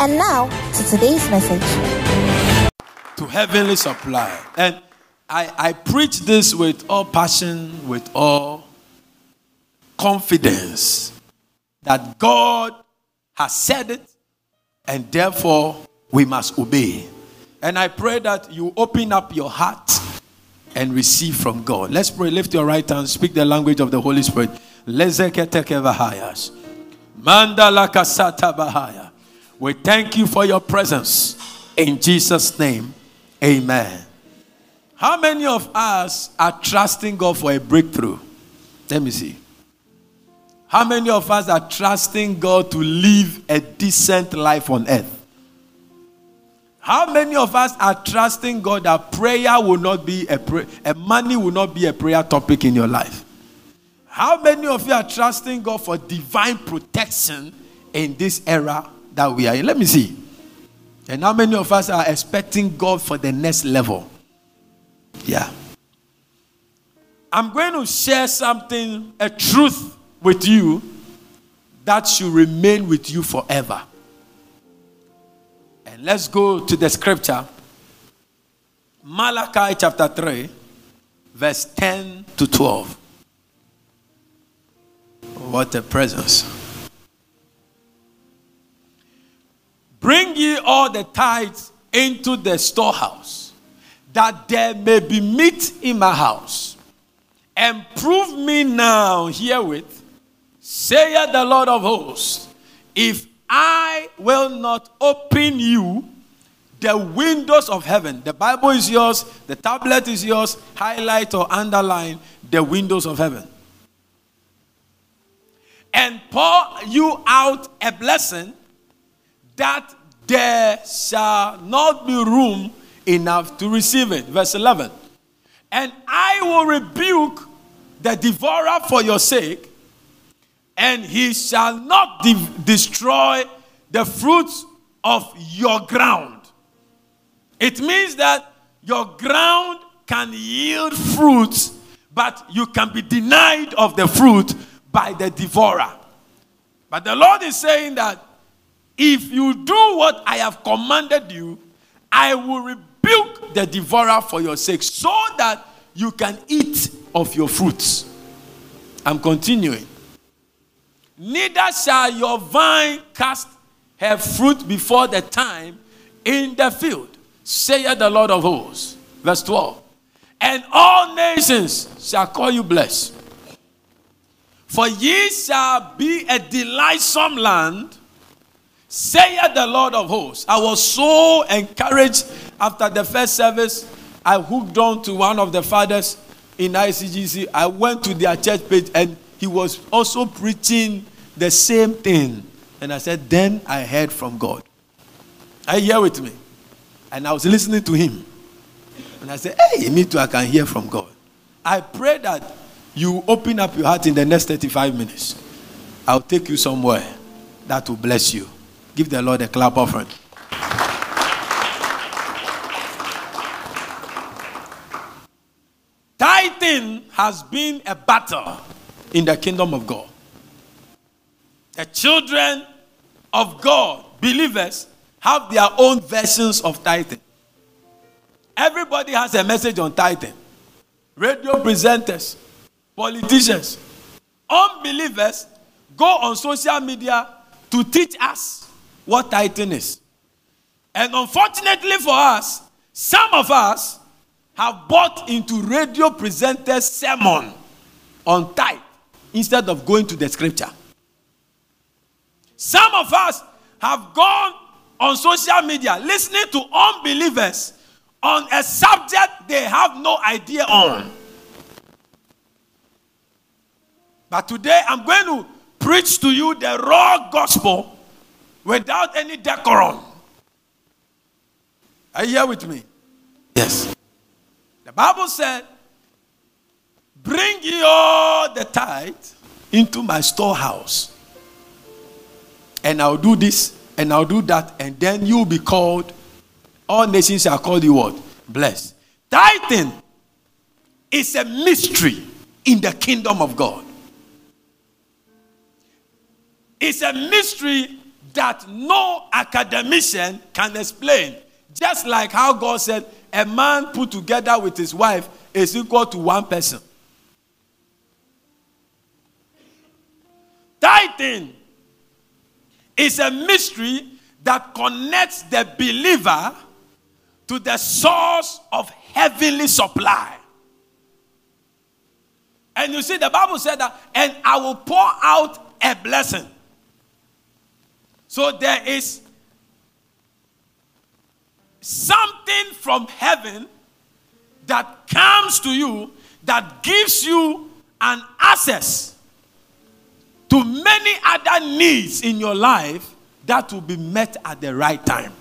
And now to today's message. To heavenly supply. And I, I preach this with all passion, with all confidence that God has said it, and therefore we must obey. And I pray that you open up your heart and receive from God. Let's pray. Lift your right hand. Speak the language of the Holy Spirit. Mandala kasata bahaya. We thank you for your presence. In Jesus' name, amen. How many of us are trusting God for a breakthrough? Let me see. How many of us are trusting God to live a decent life on earth? How many of us are trusting God that prayer will not be a prayer, money will not be a prayer topic in your life? How many of you are trusting God for divine protection in this era that we are in? Let me see. And how many of us are expecting God for the next level? Yeah. I'm going to share something, a truth with you that should remain with you forever. And let's go to the scripture Malachi chapter 3, verse 10 to 12. What a presence. Bring ye all the tithes into the storehouse, that there may be meat in my house. And prove me now herewith, saith the Lord of hosts, if I will not open you the windows of heaven. The Bible is yours, the tablet is yours. Highlight or underline the windows of heaven. And pour you out a blessing that there shall not be room enough to receive it. Verse 11. And I will rebuke the devourer for your sake, and he shall not de- destroy the fruits of your ground. It means that your ground can yield fruits, but you can be denied of the fruit by the devourer. But the Lord is saying that if you do what I have commanded you, I will rebuke the devourer for your sake so that you can eat of your fruits. I'm continuing. Neither shall your vine cast her fruit before the time in the field, saith the Lord of hosts. Verse 12. And all nations shall call you blessed. For ye shall be a delightsome land, saith the Lord of hosts. I was so encouraged after the first service. I hooked on to one of the fathers in ICGC. I went to their church page and he was also preaching the same thing. And I said, Then I heard from God. Are you here with me? And I was listening to him. And I said, Hey, me too, I can hear from God. I pray that you open up your heart in the next 35 minutes. I'll take you somewhere that will bless you. Give the Lord a clap offering. Tithing has been a battle in the kingdom of God. The children of God, believers, have their own versions of tithing. Everybody has a message on tithing. Radio presenters, politicians, unbelievers go on social media to teach us what tithing is. And unfortunately for us, some of us have bought into radio presenters' sermon on tithe instead of going to the scripture. Some of us have gone on social media listening to unbelievers on a subject they have no idea on. But today I'm going to preach to you the raw gospel without any decorum. Are you here with me? Yes. The Bible said, Bring ye all the tithe into my storehouse, and I'll do this and I'll do that, and then you'll be called, all nations shall call you what? Blessed. Tithing is a mystery in the kingdom of God. It's a mystery that no academician can explain. Just like how God said, a man put together with his wife is equal to one person. Tithing is a mystery that connects the believer to the source of heavenly supply. And you see, the Bible said that, and I will pour out a blessing. So there is something from heaven that comes to you that gives you an access to many other needs in your life that will be met at the right time.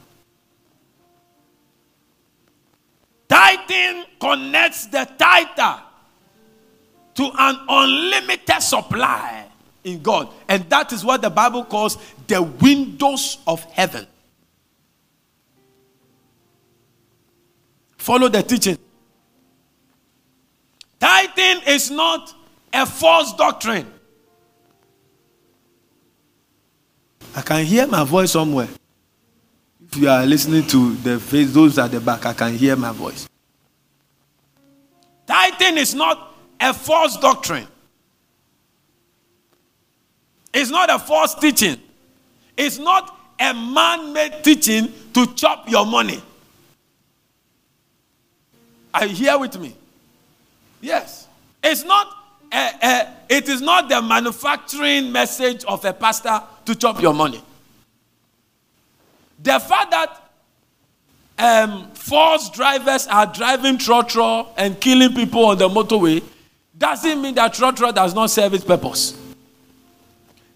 Tithing connects the tither to an unlimited supply in God. And that is what the Bible calls the windows of heaven. Follow the teaching. Tithing is not a false doctrine. I can hear my voice somewhere. If you are listening to the face, those at the back, I can hear my voice. Tithing is not a false doctrine. It's not a false teaching. It's not a man made teaching to chop your money. Are you here with me? Yes. It's not a, a, it is not the manufacturing message of a pastor to chop your money. The fact that um, false drivers are driving trotro and killing people on the motorway doesn't mean that trotro does not serve its purpose.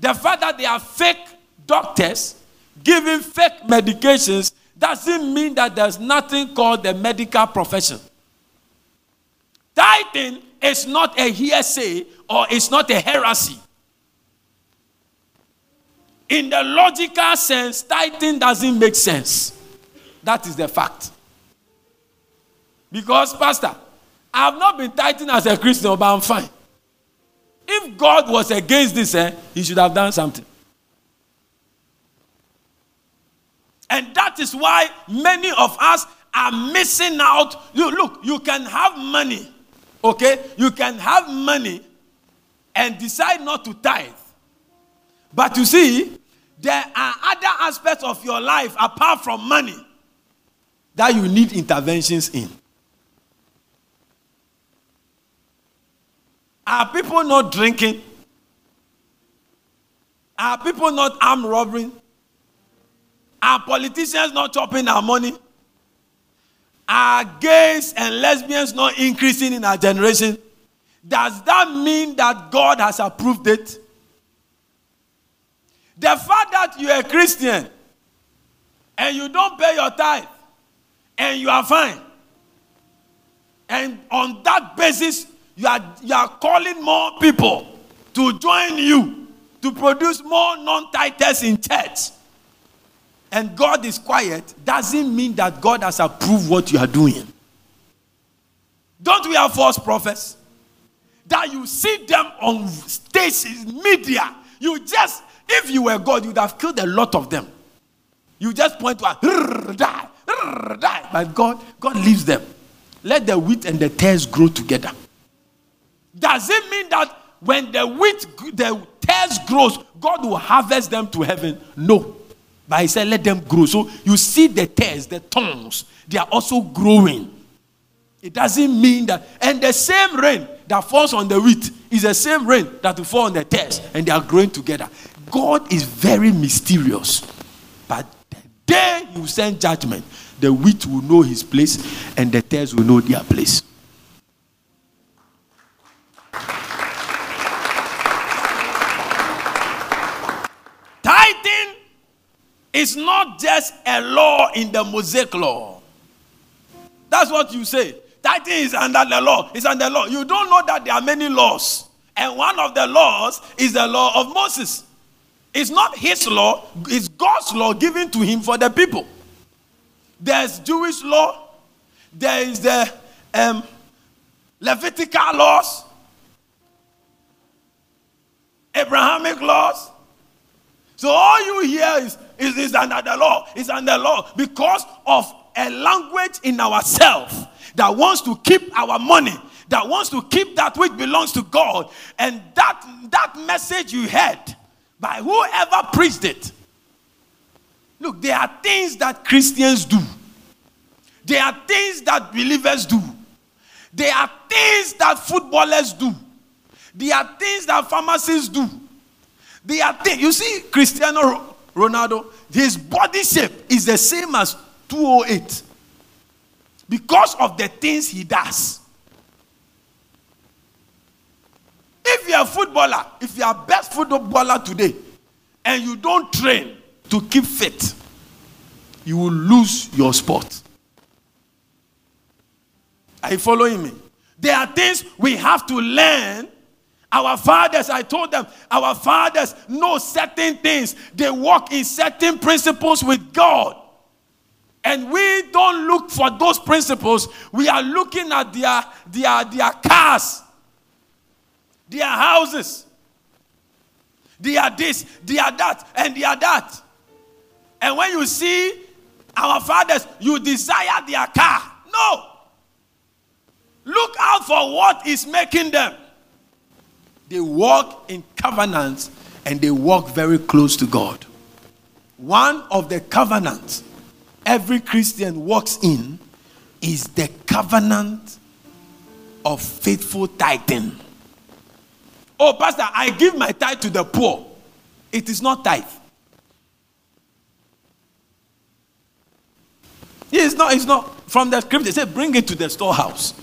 The fact that they are fake doctors giving fake medications doesn't mean that there's nothing called the medical profession. Tithing is not a hearsay or it's not a heresy. In the logical sense, tithing doesn't make sense. That is the fact. Because, Pastor, I have not been tithing as a Christian, but I'm fine. If God was against this, eh, he should have done something. And that is why many of us are missing out. You, look, you can have money, okay? You can have money and decide not to tithe. But you see, there are other aspects of your life apart from money that you need interventions in. Are people not drinking? Are people not armed robbing? Are politicians not chopping our money? Are gays and lesbians not increasing in our generation? Does that mean that God has approved it? The fact that you're a Christian and you don't pay your tithe and you are fine, and on that basis, you are, you are calling more people to join you to produce more non tithers in church. And God is quiet, doesn't mean that God has approved what you are doing. Don't we have false prophets? That you see them on stages, media. You just, if you were God, you'd have killed a lot of them. You just point to a die, die. But God, God leaves them. Let the wheat and the tares grow together. Does it mean that when the wheat, the tares grows, God will harvest them to heaven? No. But he said, let them grow. So you see the tares, the tongues, they are also growing. It doesn't mean that. And the same rain that falls on the wheat is the same rain that will fall on the tares, and they are growing together. God is very mysterious. But the day you send judgment, the wheat will know his place, and the tares will know their place. Is not just a law in the Mosaic law. That's what you say. Tithing is under the law. It's under the law. You don't know that there are many laws. And one of the laws is the law of Moses. It's not his law, it's God's law given to him for the people. There's Jewish law, there is the um, Levitical laws, Abrahamic laws. So all you hear is, is, is under the law, is under the law because of a language in ourselves that wants to keep our money, that wants to keep that which belongs to God. And that, that message you heard by whoever preached it. Look, there are things that Christians do. There are things that believers do. There are things that footballers do. There are things that pharmacists do. There are things. You see, Cristiano Ronaldo, his body shape is the same as 208 because of the things he does. If you're a footballer, if you're best footballer today, and you don't train to keep fit, you will lose your sport. Are you following me? There are things we have to learn. Our fathers, I told them, our fathers know certain things. They walk in certain principles with God. And we don't look for those principles. We are looking at their, their, their cars, their houses. They are this, they are that, and they are that. And when you see our fathers, you desire their car. No. Look out for what is making them. They walk in covenants and they walk very close to God. One of the covenants every Christian walks in is the covenant of faithful tithing. Oh, Pastor, I give my tithe to the poor. It is not tithe. It's not, it's not from the scripture. They say, bring it to the storehouse.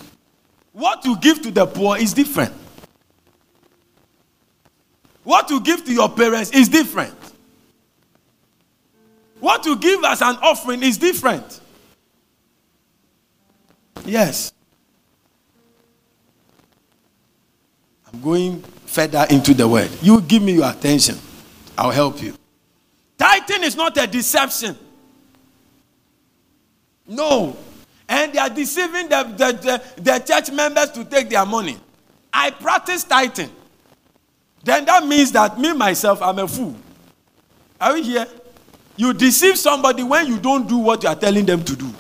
What you give to the poor is different. What you give to your parents is different. What you give as an offering is different. Yes. I'm going further into the word. You give me your attention, I'll help you. Tithing is not a deception. No. And they are deceiving the, the, the, the church members to take their money. I practice tithing. Then that means that me, myself, I'm a fool. Are we here? You deceive somebody when you don't do what you are telling them to do.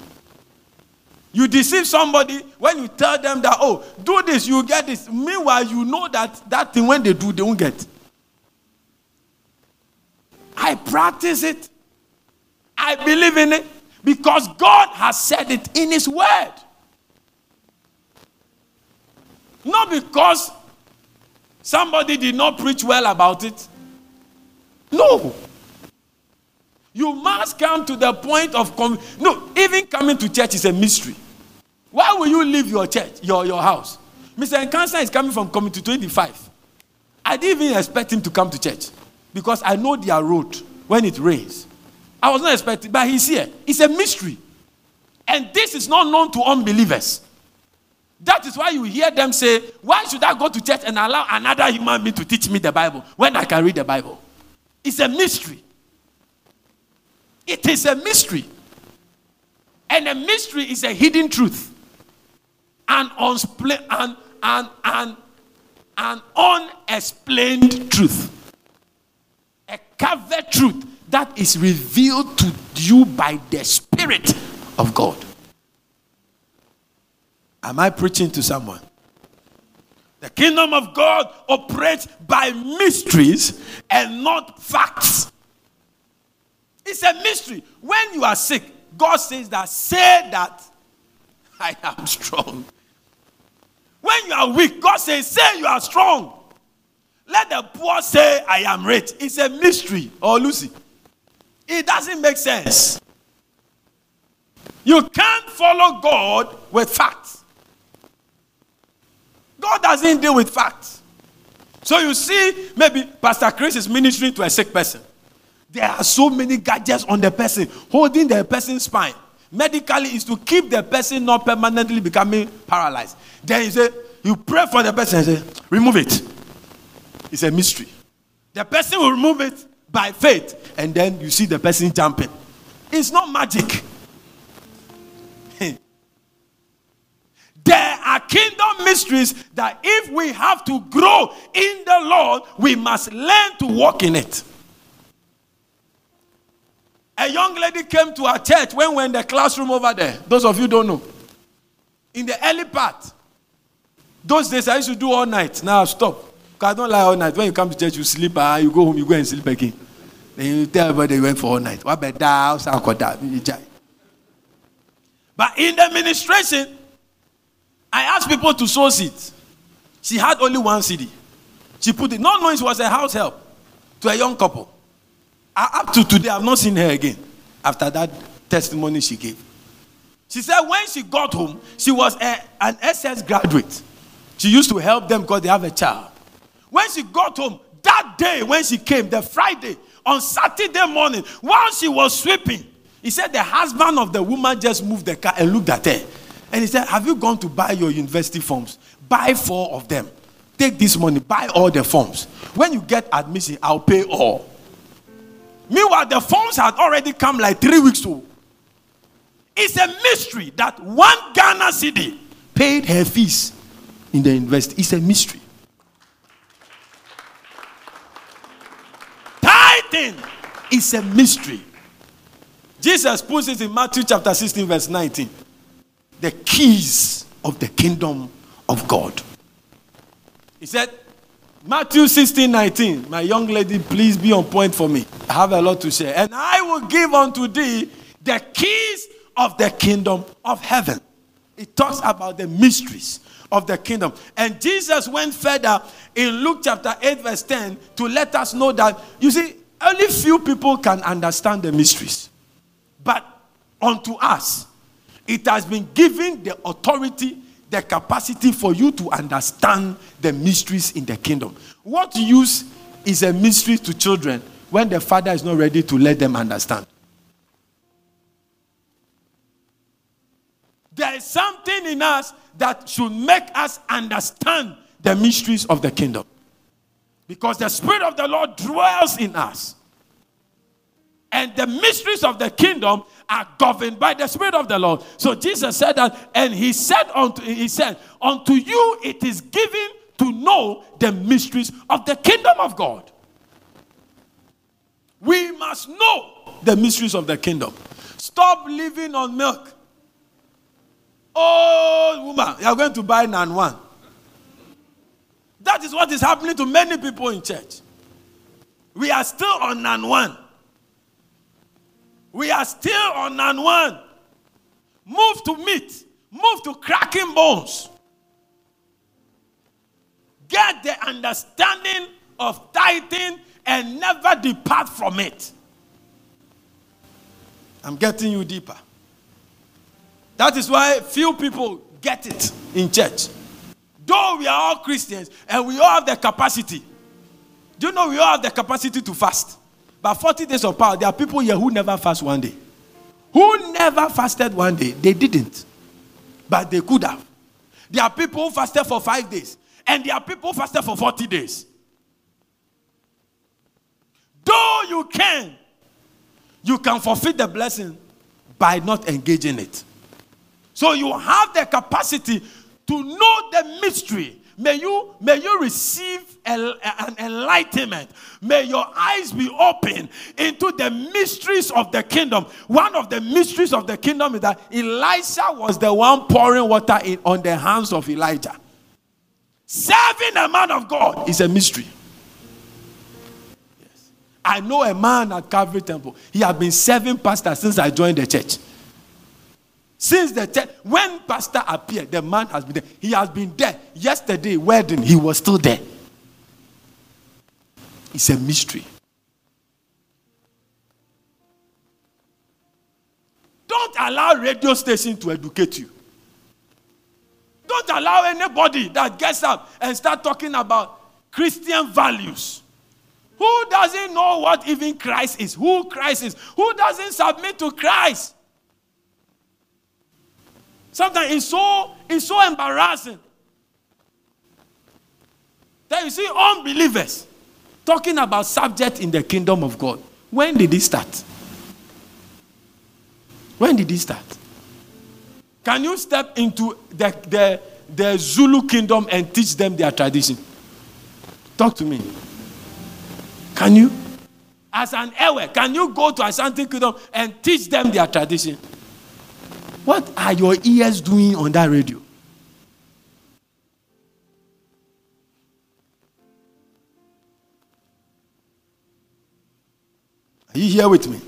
You deceive somebody when you tell them that, oh, do this, you get this. Meanwhile, you know that that thing, when they do, they won't get. I practice it. I believe in it because God has said it in His Word. Not because somebody did not preach well about it. No. You must come to the point of com- no, even coming to church is a mystery. Why will you leave your church, your, your house? Mr. Nkansa is coming from to 25. I didn't even expect him to come to church because I know their road when it rains. I was not expecting, but he's here. It's a mystery. And this is not known to unbelievers. That is why you hear them say, Why should I go to church and allow another human being to teach me the Bible when I can read the Bible? It's a mystery. It is a mystery. And a mystery is a hidden truth. An, an, an, an, an unexplained truth. A covered truth that is revealed to you by the Spirit of God. Am I preaching to someone? The kingdom of God operates by mysteries and not facts. It's a mystery. When you are sick, God says that, say that I am strong. When you are weak, God says, say you are strong. Let the poor say, I am rich. It's a mystery. Or oh, Lucy. It doesn't make sense. You can't follow God with facts. God doesn't deal with facts. So you see, maybe Pastor Chris is ministering to a sick person. There are so many gadgets on the person, holding the person's spine. medically is to keep the person not permanently becoming paralyzed. Then you say, you pray for the person and say, remove it. It's a mystery. The person will remove it by faith, and then you see the person jumping. It's not magic. Are kingdom mysteries that if we have to grow in the Lord, we must learn to walk in it. A young lady came to our church when we were in the classroom over there. Those of you don't know. In the early part. Those days I used to do all night. Now stop. Because I don't lie all night. When you come to church, you sleep, uh, you go home, you go and sleep again. Then you tell everybody you went for all night. What better? But in the administration, I asked people to sow seeds. She had only one CD. She put it, not knowing it was a house help to a young couple. up to today, I've not seen her again after that testimony she gave. She said when she got home, she was a, an SS graduate. She used to help them because they have a child. When she got home, that day when she came, the Friday, on Saturday morning, while she was sweeping, he said the husband of the woman just moved the car and looked at her. And he said, Have you gone to buy your university forms? Buy four of them. Take this money, buy all the forms. When you get admission, I'll pay all. Meanwhile, the forms had already come like three weeks old. It's a mystery that one Ghana cedi paid her fees in the university. It's a mystery. Tithing is a mystery. Jesus puts it in Matthew chapter 16, verse 19. The keys of the kingdom of God. He said, Matthew 16, 19. My young lady, please be on point for me. I have a lot to share. And I will give unto thee the keys of the kingdom of heaven. It talks about the mysteries of the kingdom. And Jesus went further in Luke chapter 8, verse 10 to let us know that, you see, only few people can understand the mysteries. But unto us, it has been given the authority, the capacity for you to understand the mysteries in the kingdom. What use is a mystery to children when the father is not ready to let them understand? There is something in us that should make us understand the mysteries of the kingdom. Because the Spirit of the Lord dwells in us. And the mysteries of the kingdom are governed by the Spirit of the Lord. So Jesus said that, and he said unto he said, Unto you it is given to know the mysteries of the kingdom of God. We must know the mysteries of the kingdom. Stop living on milk. Oh, woman, you are going to buy nan one. That is what is happening to many people in church. We are still on nan one. We are still on nan one. Move to meat. Move to cracking bones. Get the understanding of tithing and never depart from it. I'm getting you deeper. That is why few people get it in church. Though we are all Christians and we all have the capacity. Do you know we all have the capacity to fast? But 40 days of power, there are people here who never fast one day. Who never fasted one day. They didn't. But they could have. There are people who fasted for five days. And there are people who fasted for 40 days. Though you can, you can forfeit the blessing by not engaging it. So you have the capacity to know the mystery. May you, may you receive an enlightenment. May your eyes be open into the mysteries of the kingdom. One of the mysteries of the kingdom is that Elisha was the one pouring water in, on the hands of Elijah. Serving a man of God is a mystery. Yes. I know a man at Calvary Temple. He has been serving pastor since I joined the church. Since the church, when pastor appeared, the man has been there. He has been there. Yesterday, wedding, he was still there. It's a mystery. Don't allow radio station to educate you. Don't allow anybody that gets up and start talking about Christian values. Who doesn't know what even Christ is? Who Christ is? Who doesn't submit to Christ? Sometimes it's so it's so embarrassing. Then you see unbelievers talking about subject in the kingdom of God. When did it start? When did it start? Can you step into the, the, the Zulu kingdom and teach them their tradition? Talk to me. Can you? As an Ewe, can you go to Ashanti kingdom and teach them their tradition? What are your ears doing on that radio? Are you here with me?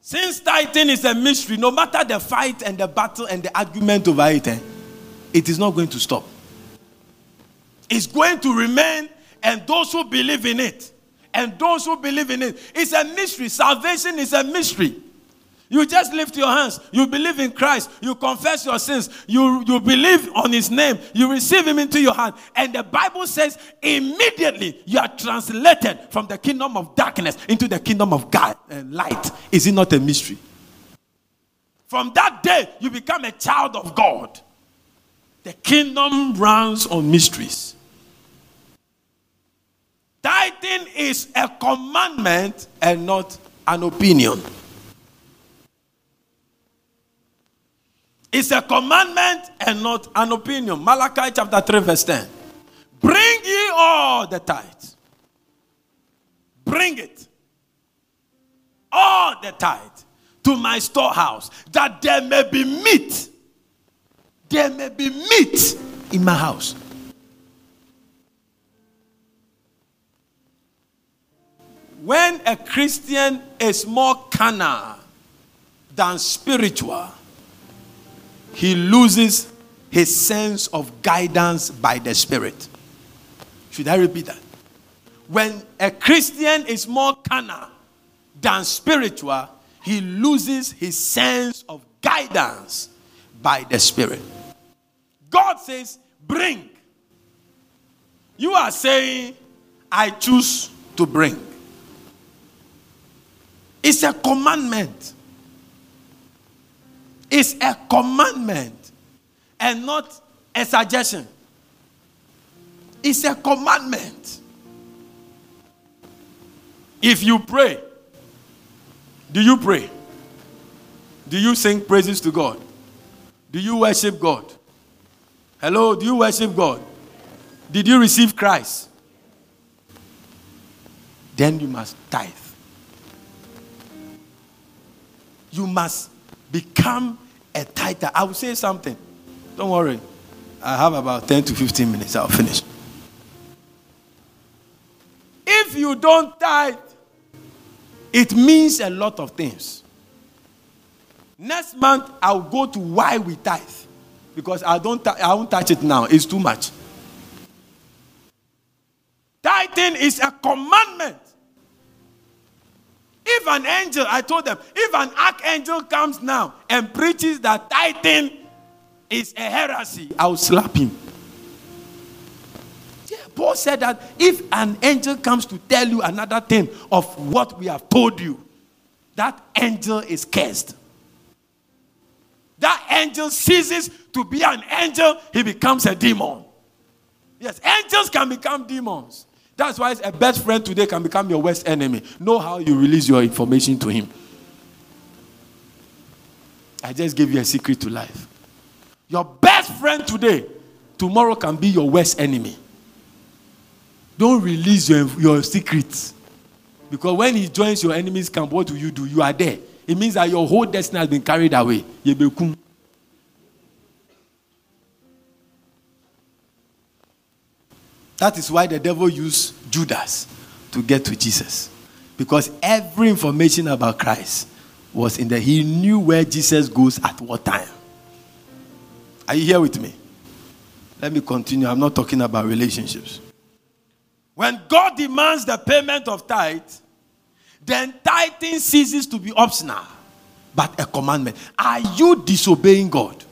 Since tithing is a mystery, no matter the fight and the battle and the argument over it, eh, it is not going to stop. It's going to remain, and those who believe in it, and those who believe in it, it's a mystery. Salvation is a mystery. You just lift your hands. You believe in Christ. You confess your sins. You, you believe on His name. You receive Him into your heart. And the Bible says immediately you are translated from the kingdom of darkness into the kingdom of God and light. Is it not a mystery? From that day, you become a child of God. The kingdom runs on mysteries. Tithing is a commandment and not an opinion. It's a commandment and not an opinion. Malachi chapter 3, verse 10. Bring ye all the tithes. Bring it. All the tithe to my storehouse, that there may be meat. There may be meat in my house. When a Christian is more carnal than spiritual, he loses his sense of guidance by the Spirit. Should I repeat that? When a Christian is more carnal than spiritual, he loses his sense of guidance by the Spirit. God says, Bring. You are saying, I choose to bring. It's a commandment. It's a commandment and not a suggestion. It's a commandment. If you pray, do you pray? Do you sing praises to God? Do you worship God? Hello, do you worship God? Did you receive Christ? Then you must tithe. You must become a tither. I will say something. Don't worry. I have about 10 to 15 minutes. I'll finish. If you don't tithe, it means a lot of things. Next month, I'll go to why we tithe. Because I don't I won't touch it now. It's too much. Tithing is a commandment. If an angel, I told them, if an archangel comes now and preaches that tithing is a heresy, I'll slap him. Yeah, Paul said that if an angel comes to tell you another thing of what we have told you, that angel is cursed. That angel ceases to be an angel, he becomes a demon. Yes, angels can become demons. That's why a best friend today can become your worst enemy. Know how you release your information to him. I just gave you a secret to life. Your best friend today, tomorrow can be your worst enemy. Don't release your, your secrets. Because when he joins your enemy's camp, what do you do? You are there. It means that your whole destiny has been carried away. That is why the devil used Judas to get to Jesus. Because every information about Christ was in there. He knew where Jesus goes at what time. Are you here with me? Let me continue. I'm not talking about relationships. When God demands the payment of tithe, then tithing ceases to be optional, but a commandment. Are you disobeying God?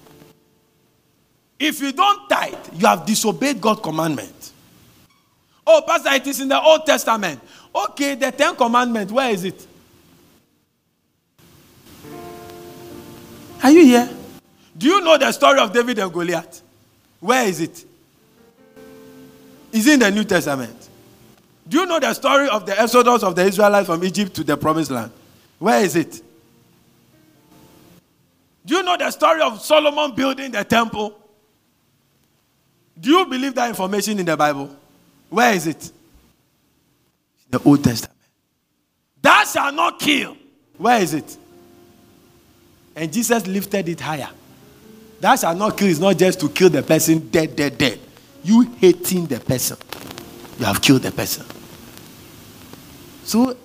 If you don't tithe, you have disobeyed God's commandment. Oh, Pastor, it is in the Old Testament. Okay, the Ten Commandments, where is it? Are you here? Do you know the story of David and Goliath? Where is it? Is it in the New Testament? Do you know the story of the exodus of the Israelites from Egypt to the promised land? Where is it? Do you know the story of Solomon building the temple? Do you believe that information in the Bible? Where is it? The Old Testament. Thou shalt not kill. Where is it? And Jesus lifted it higher. Thou shalt not kill is not just to kill the person dead, dead, dead. You hating the person, you have killed the person. So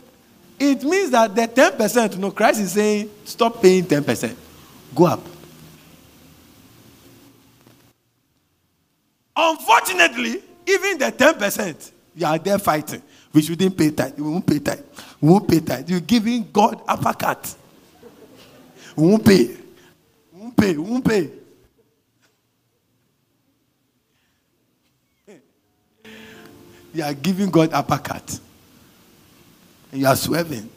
it means that the 10%, you know, Christ is saying, stop paying 10%. Go up. Unfortunately, even the 10%, you are there fighting. We shouldn't pay tithe. We won't pay tithe. We won't pay tithe. You're giving God uppercut. We won't pay. We won't pay. We won't pay. You are giving God uppercut. And you are swerving.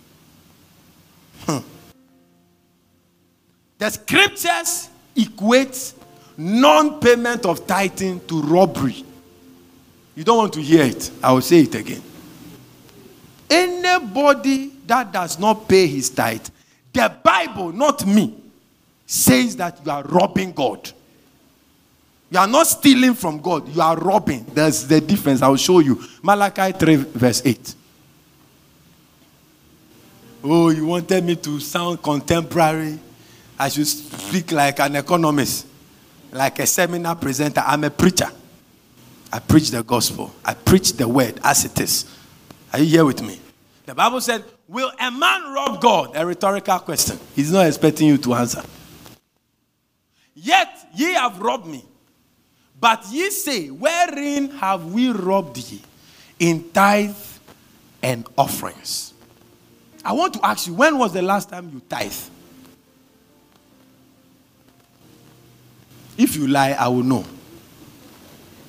Hmm. The scriptures equate non-payment of tithing to robbery. You don't want to hear it. I will say it again. Anybody that does not pay his tithe, the Bible, not me, says that you are robbing God. You are not stealing from God, you are robbing. There's the difference. I will show you. Malachi 3, verse 8. Oh, you wanted me to sound contemporary. I should speak like an economist, like a seminar presenter. I'm a preacher. I preach the gospel, I preach the word as it is. Are you here with me? The Bible said, Will a man rob God? A rhetorical question. He's not expecting you to answer. Yet ye have robbed me. But ye say, Wherein have we robbed ye? In tithe and offerings. I want to ask you, when was the last time you tithe? If you lie, I will know.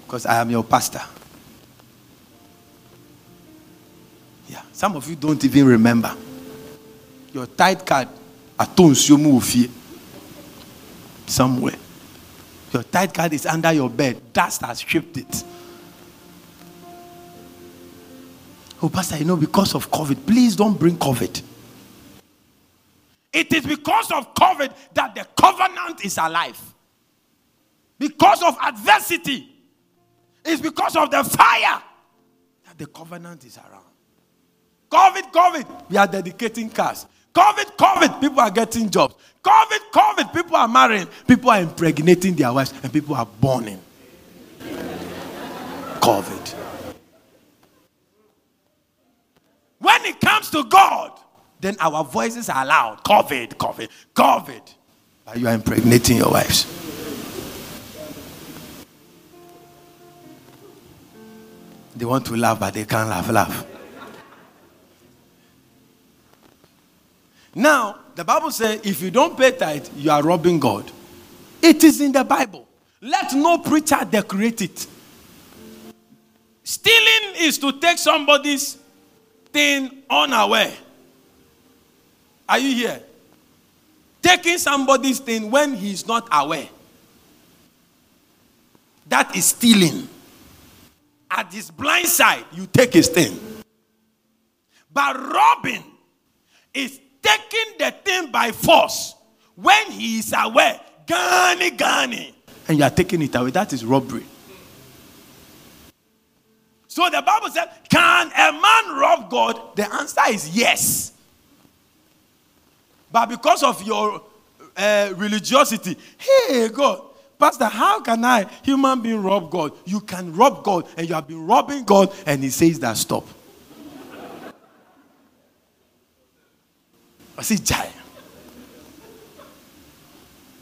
Because I am your pastor. Yeah, some of you don't even remember. Your tithe card, somewhere. Your tithe card is under your bed. Dust has stripped it. Oh, Pastor, you know, because of COVID, please don't bring COVID. It is because of COVID that the covenant is alive. Because of adversity, it's because of the fire that the covenant is around. COVID, COVID, we are dedicating cars. COVID, COVID, people are getting jobs. COVID, COVID, people are marrying. People are impregnating their wives, and people are born COVID. When it comes to God, then our voices are loud. COVID, COVID, COVID. But you are impregnating your wives. They want to laugh, but they can't laugh. Laugh. Now, the Bible says if you don't pay tithe, you are robbing God. It is in the Bible. Let no preacher decorate it. Stealing is to take somebody's thing unaware. Are you here? Taking somebody's thing when he's not aware. That is stealing. At his blind side, you take his thing. But robbing is taking the thing by force when he is aware. Gani, gani. And you are taking it away. That is robbery. So the Bible said, Can a man rob God? The answer is yes. But because of your uh, religiosity, hey, God, Pastor, how can I, human being, rob God? You can rob God, and you have been robbing God, and He says that stop. I say, Jai.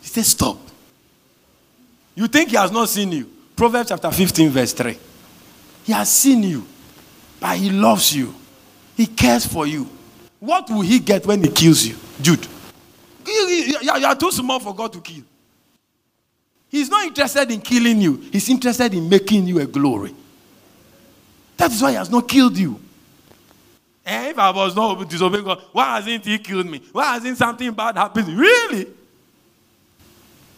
He said, stop. You think He has not seen you? Proverbs chapter 15, verse 3. He has seen you, but He loves you, He cares for you. What will He get when He kills you? Jude. You are too small for God to kill. He's not interested in killing you, He's interested in making you a glory. That is why He has not killed you. And if I was not disobeying God, why hasn't He killed me? Why hasn't something bad happened? Really?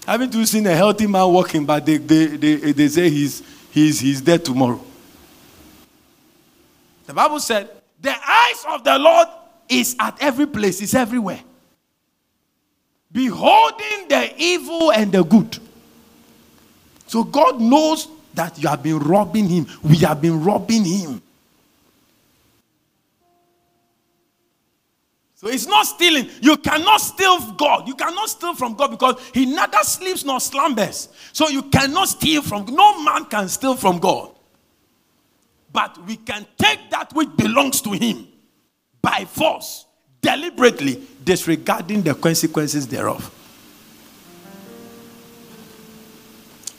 Haven't you seen a healthy man walking, but they, they, they, they say he's, he's, he's dead tomorrow? The Bible said, the eyes of the Lord is at every place, it's everywhere. Beholding the evil and the good. So God knows that you have been robbing him. We have been robbing him. So it's not stealing. You cannot steal God. You cannot steal from God because He neither sleeps nor slumbers. So you cannot steal from no man can steal from God. But we can take that which belongs to Him by force, deliberately, disregarding the consequences thereof.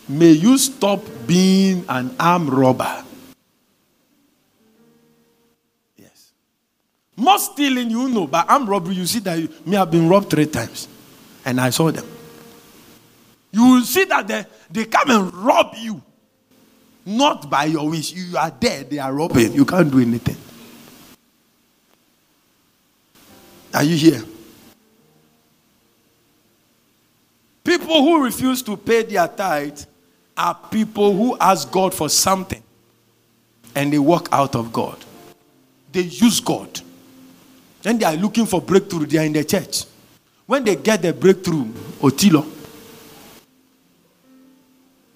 May you stop being an armed robber. Yes. More stealing, you know, but armed robbery, you see that you, me have been robbed three times. And I saw them. You will see that they, they come and rob you. Not by your wish. You are there, they are robbing. You can't do anything. Are you here? People who refuse to pay their tithe are people who ask God for something and they walk out of God. They use God. When they are looking for breakthrough, they are in the church. When they get the breakthrough, Otilo,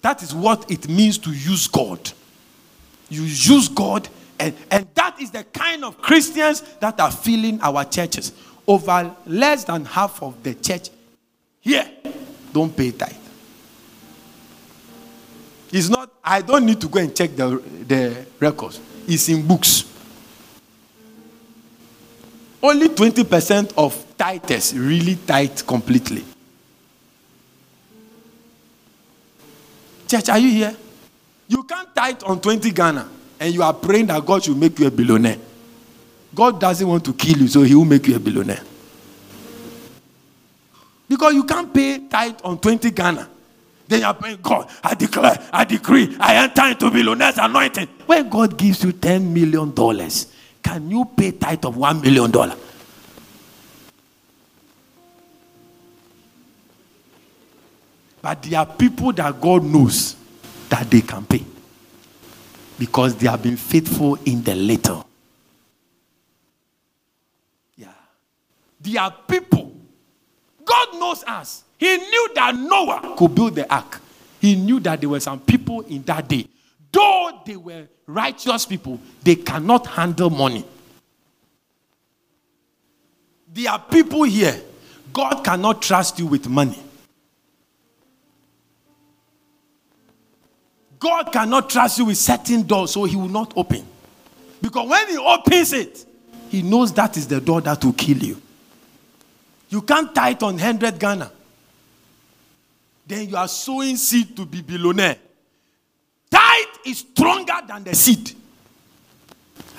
that is what it means to use God. You use God, and, and that is the kind of Christians that are filling our churches. Over less than half of the church here don't pay tithe. It's not, I don't need to go and check the, the records, it's in books. Only 20% of tithes really tithe completely. Church, are you here? You can't tithe on 20 Ghana and you are praying that God should make you a billionaire. God doesn't want to kill you, so He will make you a billionaire. Because you can't pay tithe on 20 Ghana. Then you are praying, God, I declare, I decree, I enter into billionaire's anointing. When God gives you $10 million, can you pay tithe of one million dollar? But there are people that God knows that they can pay because they have been faithful in the little. Yeah. There are people. God knows us. He knew that Noah could build the ark. He knew that there were some people in that day though they were righteous people, they cannot handle money. There are people here, God cannot trust you with money. God cannot trust you with certain doors, so He will not open. Because when He opens it, He knows that is the door that will kill you. You can't tithe on 100 Ghana. Then you are sowing seed to be billionaire. Tithe is stronger than the seed.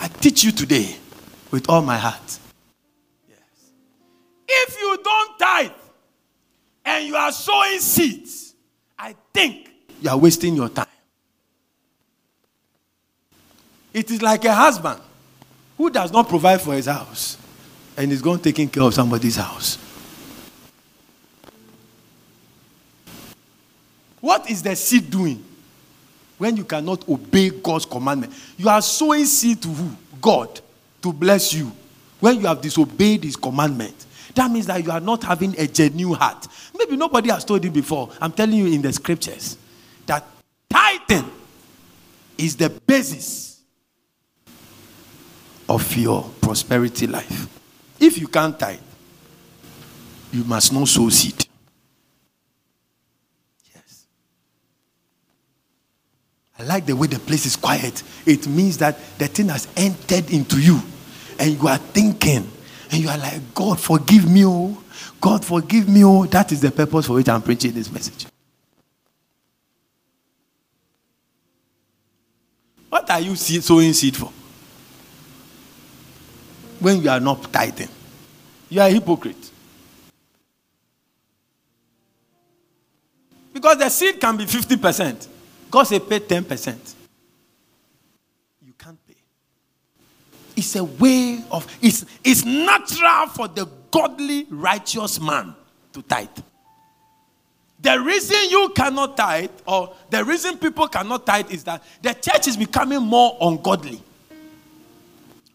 I teach you today with all my heart. Yes. If you don't tithe and you are sowing seeds, I think you are wasting your time. It is like a husband who does not provide for his house and is going taking care of somebody's house. What is the seed doing? when you cannot obey God's commandment. You are sowing seed to who? God to bless you. When you have disobeyed his commandment, that means that you are not having a genuine heart. Maybe nobody has told you before. I'm telling you in the scriptures that tithing is the basis of your prosperity life. If you can't tithe, you must not sow seed. I like the way the place is quiet. It means that the thing has entered into you and you are thinking and you are like, God, forgive me, oh. God, forgive me, oh. That is the purpose for which I'm preaching this message. What are you sowing seed for? When you are not tithing, you are a hypocrite. Because the seed can be 50%. God said pay 10%. You can't pay. It's a way of, it's, it's natural for the godly, righteous man to tithe. The reason you cannot tithe, or the reason people cannot tithe, is that the church is becoming more ungodly.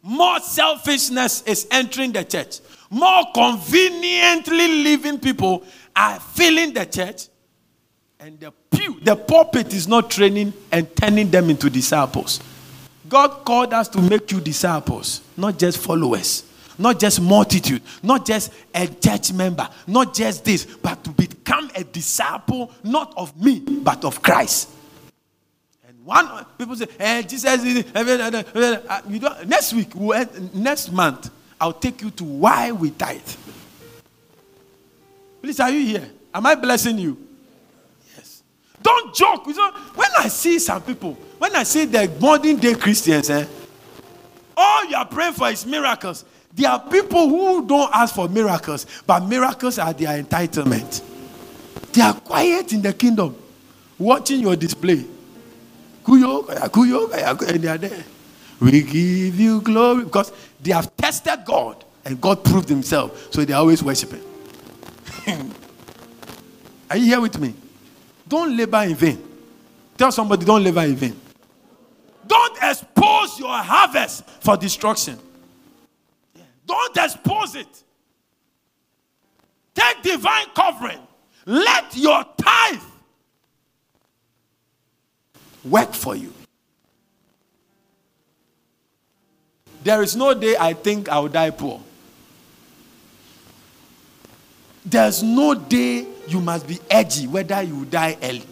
More selfishness is entering the church. More conveniently living people are filling the church. And the pew, the pulpit is not training and turning them into disciples. God called us to make you disciples, not just followers, not just multitude, not just a church member, not just this, but to become a disciple, not of me, but of Christ. And one people say, eh, Jesus you don't, next week, next month, I'll take you to why we tithe. Please, are you here? Am I blessing you? Don't joke. when I see some people, when I see the modern day Christians, eh, all you are praying for is miracles. There are people who don't ask for miracles, but miracles are their entitlement. They are quiet in the kingdom, watching your display. Kuyo, kuyo, and they are there. We give you glory because they have tested God and God proved himself, so they are always worshiping. are you here with me? Don't labor in vain. Tell somebody, don't labor in vain. Don't expose your harvest for destruction. Don't expose it. Take divine covering. Let your tithe work for you. There is no day I think I'll die poor. There's no day you must be edgy whether you die early.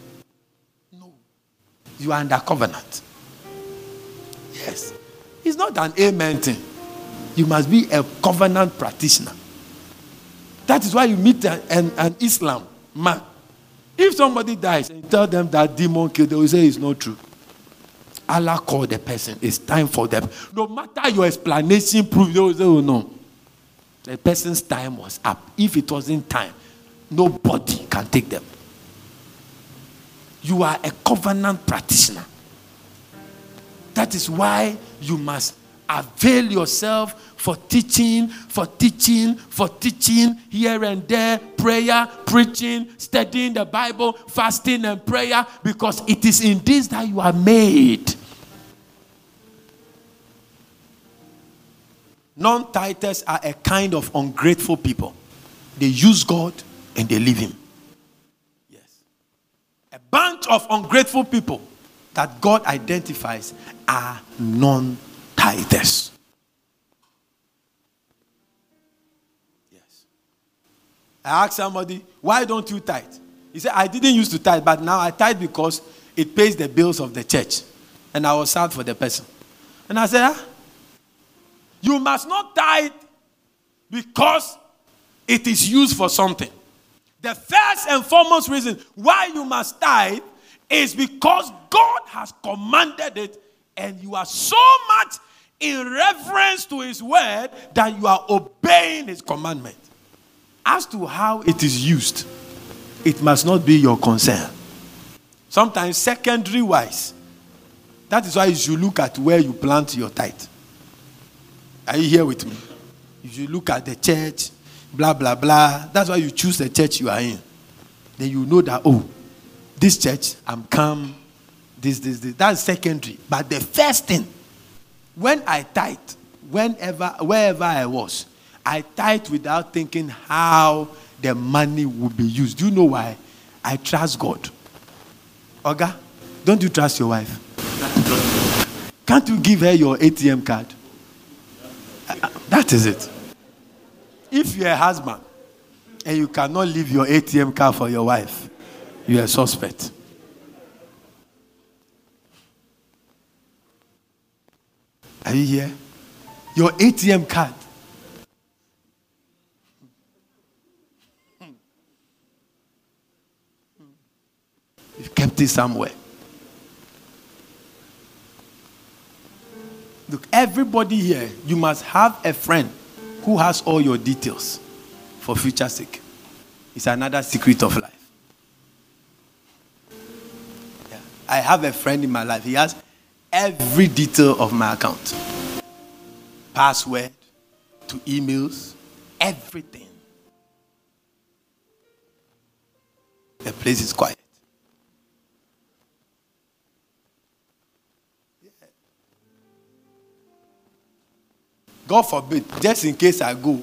No. You are under covenant. Yes. It's not an amen thing. You must be a covenant practitioner. That is why you meet an, an, an Islam man. If somebody dies and tell them that demon killed, they will say it's not true. Allah called the person. It's time for them. No matter your explanation, prove they will say, oh no. The person's time was up. If it wasn't time, Nobody can take them. You are a covenant practitioner. That is why you must avail yourself for teaching, for teaching, for teaching here and there, prayer, preaching, studying the Bible, fasting and prayer, because it is in this that you are made. Non tithers are a kind of ungrateful people. They use God and they leave him. Yes. A bunch of ungrateful people that God identifies are non tithers. Yes. I asked somebody, why don't you tithe? He said, I didn't used to tithe, but now I tithe because it pays the bills of the church. And I was sad for the person. And I said, ah, You must not tithe because it is used for something. The first and foremost reason why you must tithe is because God has commanded it, and you are so much in reverence to His word that you are obeying His commandment. As to how it is used, it must not be your concern. Sometimes, secondary wise, that is why you should look at where you plant your tithe. Are you here with me? If you look at the church, blah, blah, blah. That's why you choose the church you are in. Then you know that, oh, this church, I'm calm, this, this, this. That's secondary. But the first thing, when I tithe, whenever, wherever I was, I tithe without thinking how the money would be used. Do you know why? I trust God. Oga, don't you trust your wife? Can't you give her your ATM card? That is it. If you're a husband and you cannot leave your ATM card for your wife, you're a suspect. Are you here? Your ATM card. You've kept it somewhere. Look, everybody here, you must have a friend who has all your details for future sake. It's another secret of life. Yeah. I have a friend in my life. He has every detail of my account password to emails, everything. The place is quiet. God forbid, just in case I go,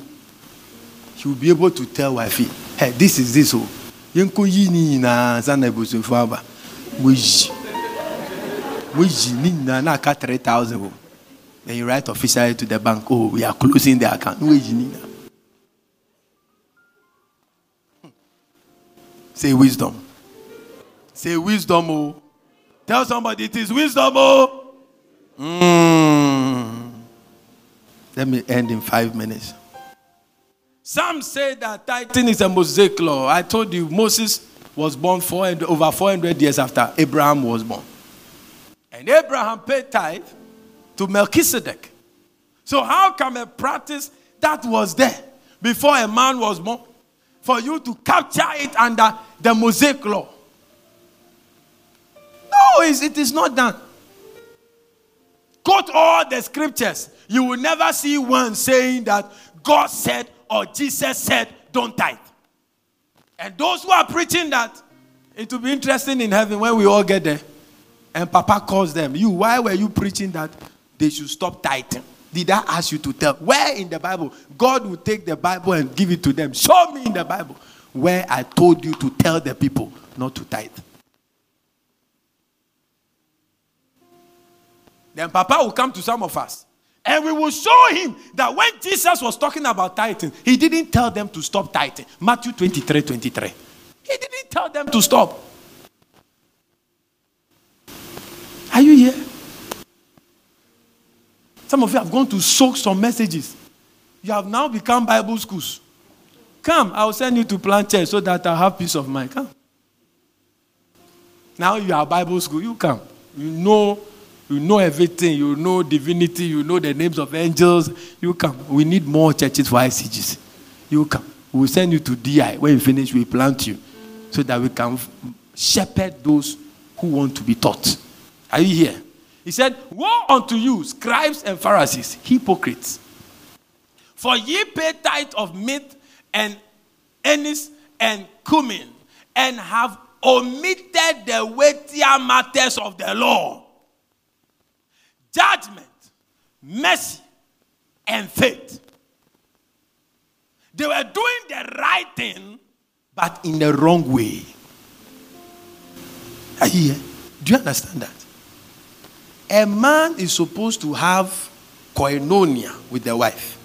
he will be able to tell wifey, hey, this is this. Oh, yenko yi na. Moji. Moji ni na na ka 3000 oh. Then you write officially to the bank, oh, we are closing the account. Moji ni na. Say wisdom. Say wisdom, oh. Tell somebody it is wisdom, oh. Mm. Let me end in five minutes. Some say that tithing is a Mosaic law. I told you Moses was born 400, over 400 years after Abraham was born. And Abraham paid tithe to Melchizedek. So, how come a practice that was there before a man was born for you to capture it under the Mosaic law? No, it is not done. Quote all the scriptures. You will never see one saying that God said or Jesus said, don't tithe. And those who are preaching that, it will be interesting in heaven when we all get there. And Papa calls them, You, why were you preaching that they should stop tithing? Did I ask you to tell? Where in the Bible? God will take the Bible and give it to them. Show me in the Bible where I told you to tell the people not to tithe. Then Papa will come to some of us and we will show him that when Jesus was talking about tithing, he didn't tell them to stop tithing. Matthew 23 23. He didn't tell them to stop. Are you here? Some of you have gone to soak some messages. You have now become Bible schools. Come, I will send you to plant church so that I have peace of mind. Come. Now you are Bible school. You come. You know you know everything. You know divinity. You know the names of angels. You come. We need more churches for ICGs. You come. We'll send you to DI. When you finish, we plant you so that we can shepherd those who want to be taught. Are you here? He said, Woe unto you, scribes and Pharisees, hypocrites! For ye pay tithe of meat and anise and cumin, and have omitted the weightier matters of the law judgment, mercy, and faith. They were doing the right thing, but in the wrong way. Are you here? Do you understand that? A man is supposed to have koinonia with the wife.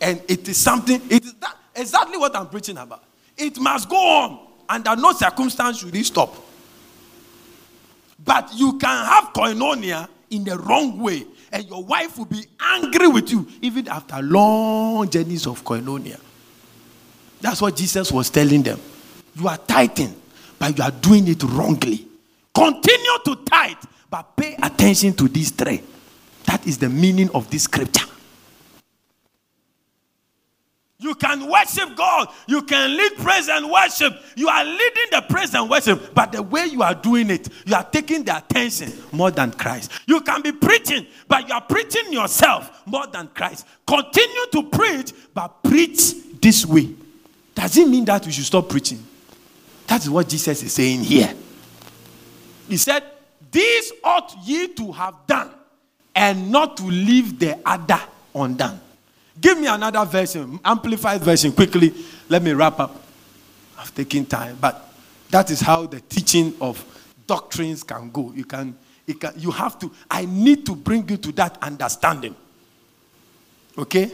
And it is something, it is that, exactly what I'm preaching about. It must go on. Under no circumstance should it stop. But you can have koinonia in the wrong way, and your wife will be angry with you even after long journeys of koinonia. That's what Jesus was telling them. You are tithing, but you are doing it wrongly. Continue to tithe, but pay attention to these three. That is the meaning of this scripture. You can worship God. You can lead praise and worship. You are leading the praise and worship, but the way you are doing it, you are taking the attention more than Christ. You can be preaching, but you are preaching yourself more than Christ. Continue to preach, but preach this way. Does it mean that we should stop preaching? That's what Jesus is saying here. He said, These ought ye to have done, and not to leave the other undone. Give me another version, amplified version, quickly. Let me wrap up. I've taken time, but that is how the teaching of doctrines can go. You can, can, you have to. I need to bring you to that understanding. Okay.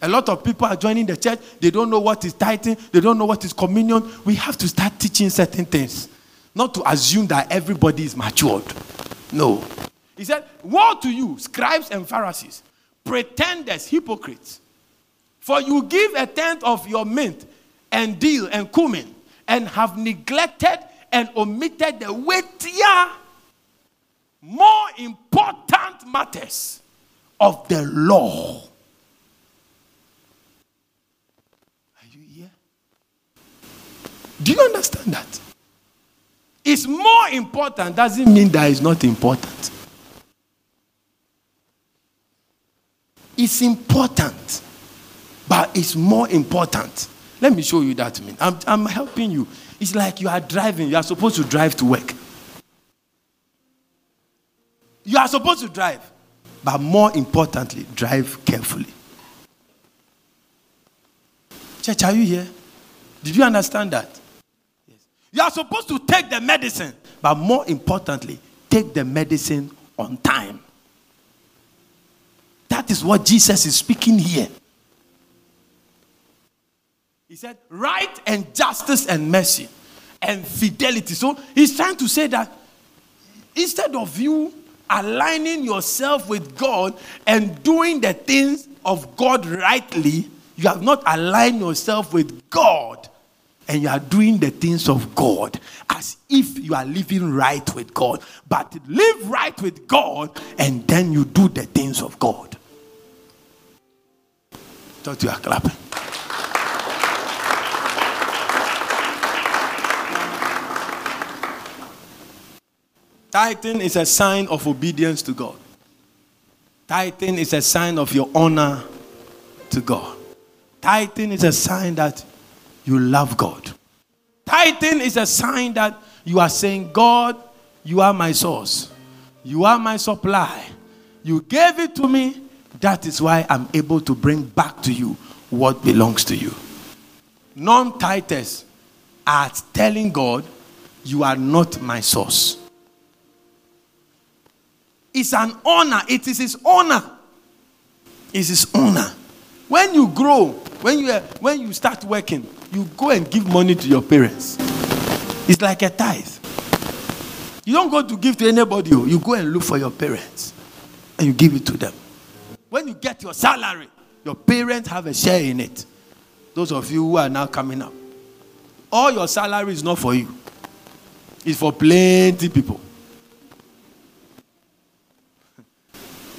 A lot of people are joining the church. They don't know what is tithing. They don't know what is communion. We have to start teaching certain things, not to assume that everybody is matured. No. He said, "Woe to you, scribes and Pharisees, pretenders, hypocrites! For you give a tenth of your mint and dill and cumin, and have neglected and omitted the weightier, more important matters of the law. Are you here? Do you understand that? It's more important doesn't mean that it's not important. It's important but it's more important. Let me show you that. I'm, I'm helping you. It's like you are driving. You are supposed to drive to work. You are supposed to drive. But more importantly, drive carefully. Church, are you here? Did you understand that? Yes. You are supposed to take the medicine, but more importantly, take the medicine on time. That is what Jesus is speaking here. He said, right and justice and mercy and fidelity. So he's trying to say that instead of you aligning yourself with God and doing the things of God rightly, you have not aligned yourself with God and you are doing the things of God as if you are living right with God. But live right with God and then you do the things of God. Thought you are clapping. Tithing is a sign of obedience to God. Tithing is a sign of your honor to God. Tithing is a sign that you love God. Tithing is a sign that you are saying, God, you are my source. You are my supply. You gave it to me. That is why I'm able to bring back to you what belongs to you. Non tithers are telling God, You are not my source. It's an honor. It is his honor. It's his honor. When you grow, when you when you start working, you go and give money to your parents. It's like a tithe. You don't go to give to anybody. Oh. You go and look for your parents and you give it to them. When you get your salary, your parents have a share in it. Those of you who are now coming up, all your salary is not for you. It's for plenty people.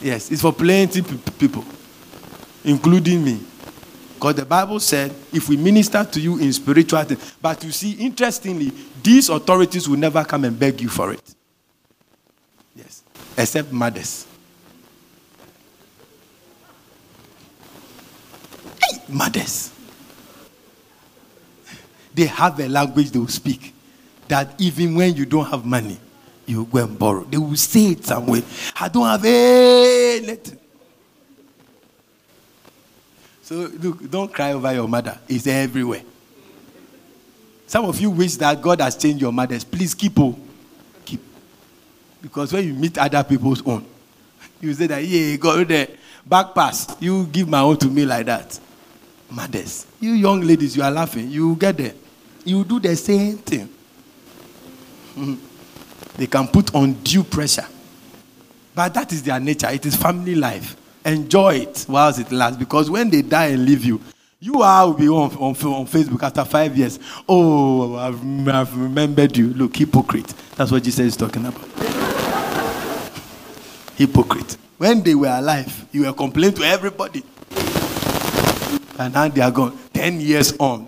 Yes, it's for plenty people, including me. Because the Bible said, if we minister to you in spiritual things, but you see, interestingly, these authorities will never come and beg you for it. Yes, except mothers. Hey, mothers. They have a language they will speak that even when you don't have money, you go and borrow. They will say it somewhere. I don't have anything. So look, don't cry over your mother. It's everywhere. Some of you wish that God has changed your mothers. Please keep oh, keep. Because when you meet other people's own, you say that, yeah, God there. Back pass. You give my own to me like that. Mothers. You young ladies, you are laughing. You get there. You do the same thing. Mm-hmm. They can put undue pressure. But that is their nature. It is family life. Enjoy it whilst it lasts. Because when they die and leave you, you are will be on, on, on Facebook after five years. Oh, I've, I've remembered you. Look, hypocrite. That's what Jesus is talking about. hypocrite. When they were alive, you were complaining to everybody. And now they are gone. Ten years on.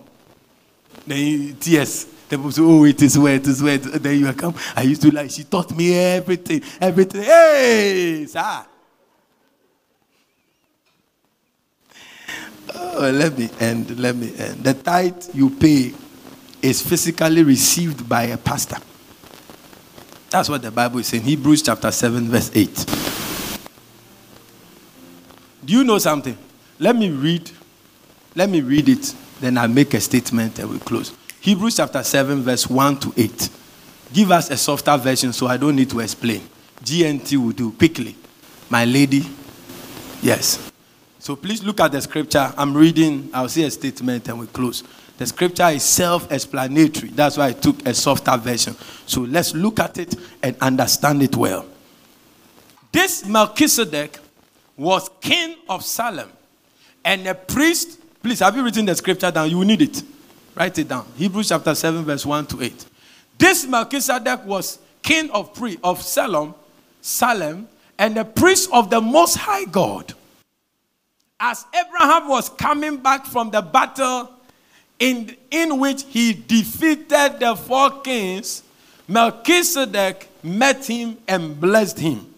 Then tears the people say, oh, it is wet, it is wet. Then you come. I used to like, she taught me everything, everything. Hey, sir. Oh, let me end, let me end. The tithe you pay is physically received by a pastor. That's what the Bible is saying. Hebrews chapter 7, verse 8. Do you know something? Let me read. Let me read it. Then I'll make a statement and we close. Hebrews chapter 7, verse 1 to 8. Give us a softer version so I don't need to explain. GNT will do quickly. My lady, yes. So please look at the scripture. I'm reading, I'll see a statement and we close. The scripture is self explanatory. That's why I took a softer version. So let's look at it and understand it well. This Melchizedek was king of Salem and a priest. Please, have you written the scripture down? You need it. Write it down. Hebrews chapter 7, verse 1 to 8. This Melchizedek was king of pre of Salem, Salem, and the priest of the most high God. As Abraham was coming back from the battle in, in which he defeated the four kings, Melchizedek met him and blessed him.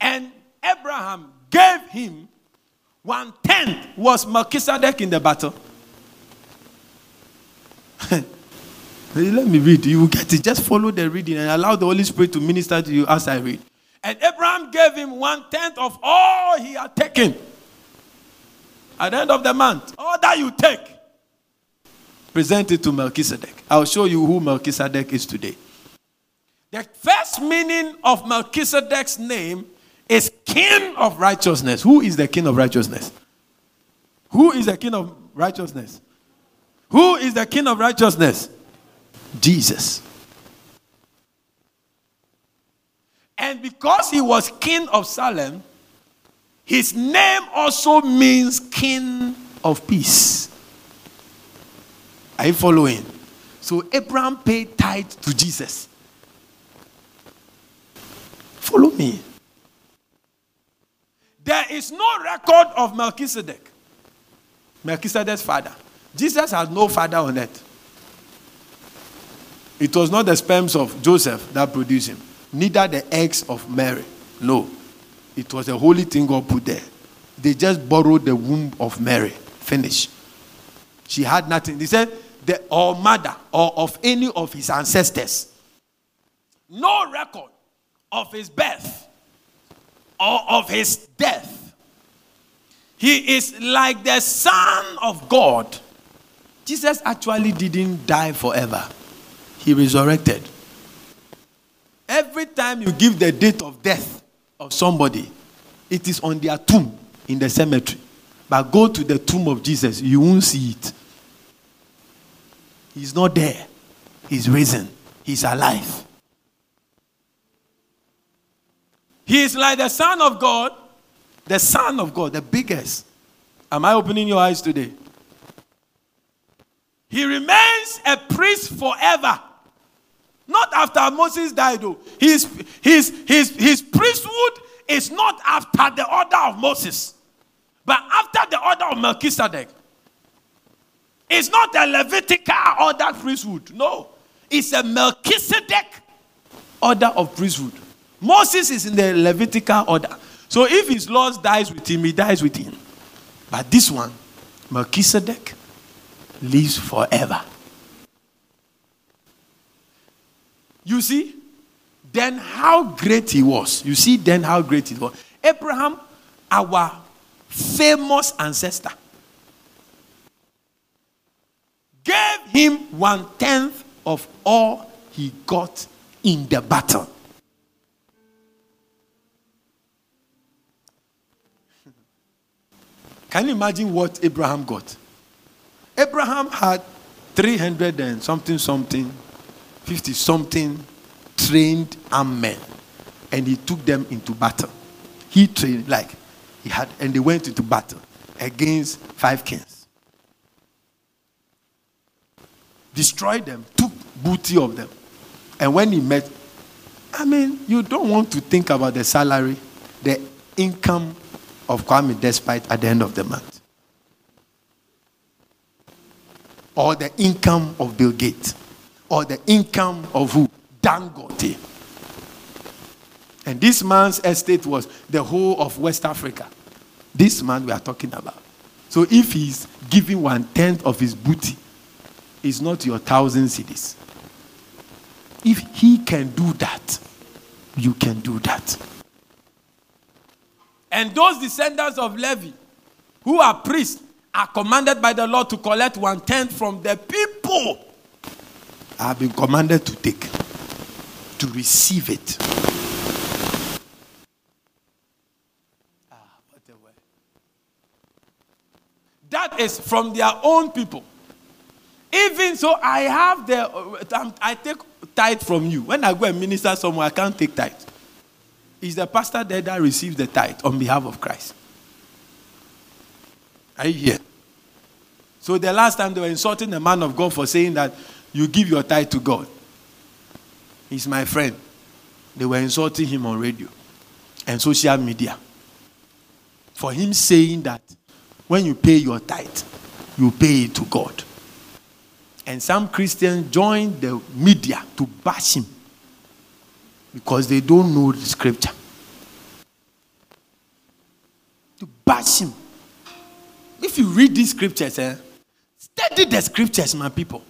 And Abraham gave him one tenth was Melchizedek in the battle Let me read. You will get it. Just follow the reading and allow the Holy Spirit to minister to you as I read. And Abraham gave him one tenth of all he had taken. At the end of the month, all that you take, present it to Melchizedek. I'll show you who Melchizedek is today. The first meaning of Melchizedek's name is King of Righteousness. Who is the King of Righteousness? Who is the King of Righteousness? Who is the King of Righteousness? Jesus. And because he was king of Salem, his name also means king of peace. Are you following? So Abraham paid tithe to Jesus. Follow me. There is no record of Melchizedek, Melchizedek's father. Jesus has no father on earth. It was not the sperms of Joseph that produced him, neither the eggs of Mary. No. It was a holy thing God put there. They just borrowed the womb of Mary. Finish. She had nothing. They said, the, or mother, or of any of his ancestors. No record of his birth or of his death. He is like the Son of God. Jesus actually didn't die forever he resurrected. Every time you give the date of death of somebody, it is on their tomb in the cemetery. But go to the tomb of Jesus, you won't see it. He's not there. He's risen. He's alive. He is like the Son of God, the Son of God, the biggest. Am I opening your eyes today? He remains a priest forever. Not after Moses died, though. His, his, his, his priesthood is not after the order of Moses, but after the order of Melchizedek. It's not a Levitical order priesthood. No. It's a Melchizedek order of priesthood. Moses is in the Levitical order. So if his Lord dies with him, he dies with him. But this one, Melchizedek, lives forever. You see? Then how great he was. You see, then how great he was. Abraham, our famous ancestor, gave him one tenth of all he got in the battle. Can you imagine what Abraham got? Abraham had 300 and something, something 50 something trained armed men and he took them into battle. He trained, like, he had, and they went into battle against five kings. Destroyed them, took booty of them. And when he met, I mean, you don't want to think about the salary, the income of Kwame Despite at the end of the month. Or the income of Bill Gates or the income of who? Dangote. And this man's estate was the whole of West Africa. This man we are talking about. So if he's giving one tenth of his booty, it's not your thousand cedis. If he can do that, you can do that. And those descendants of Levi, who are priests, are commanded by the Lord to collect one tenth from the people I have been commanded to take, to receive it. Ah, what a word. That is from their own people. Even so, I have the, um, I take tithe from you. When I go and minister somewhere, I can't take tithe. Is the pastor there that receives the tithe on behalf of Christ? Are you here? So the last time they were insulting the man of God for saying that you give your tithe to God. He's my friend. They were insulting him on radio and social media. For him saying that when you pay your tithe, you pay it to God. And some Christians join the media to bash him because they don't know the scripture. To bash him. If you read these scriptures, eh, study the scriptures, my people.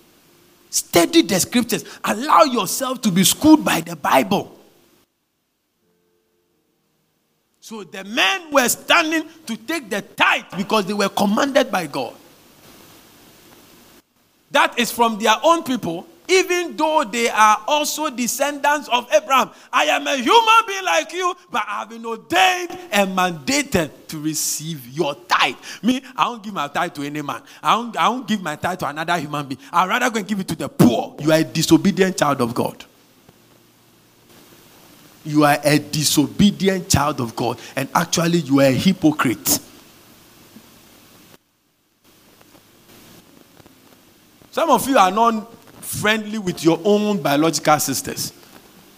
Study the scriptures. Allow yourself to be schooled by the Bible. So the men were standing to take the tithe because they were commanded by God. That is from their own people, even though they are also descendants of Abraham. I am a human being like you, but I have been ordained and mandated to receive your tithe. Me, I don't give my tithe to any man. I don't, I don't give my tithe to another human being. I'd rather go and give it to the poor. You are a disobedient child of God you are a disobedient child of God, and actually, you are a hypocrite. Some of you are not friendly with your own biological sisters,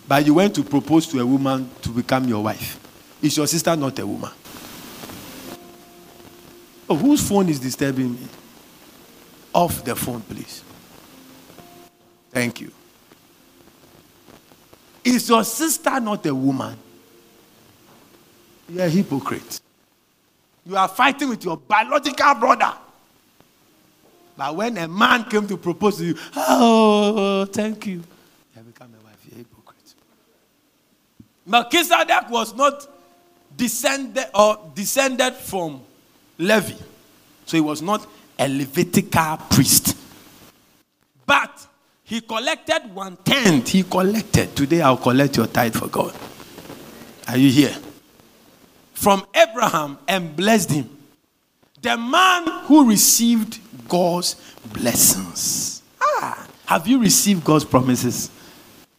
but you went to propose to a woman to become your wife. Is your sister not a woman? Oh, whose phone is disturbing me? Off the phone, please. Thank you. Is your sister not a woman? You're a hypocrite. You are fighting with your biological brother. But when a man came to propose to you, oh, thank you, you have become a wife. You're a hypocrite. Melchizedek was not descended or descended from Levi, so he was not a Levitical priest. But he collected one tenth. He collected. Today I'll collect your tithe for God. Are you here? From Abraham and blessed him. The man who received God's blessings. Ah, have you received God's promises?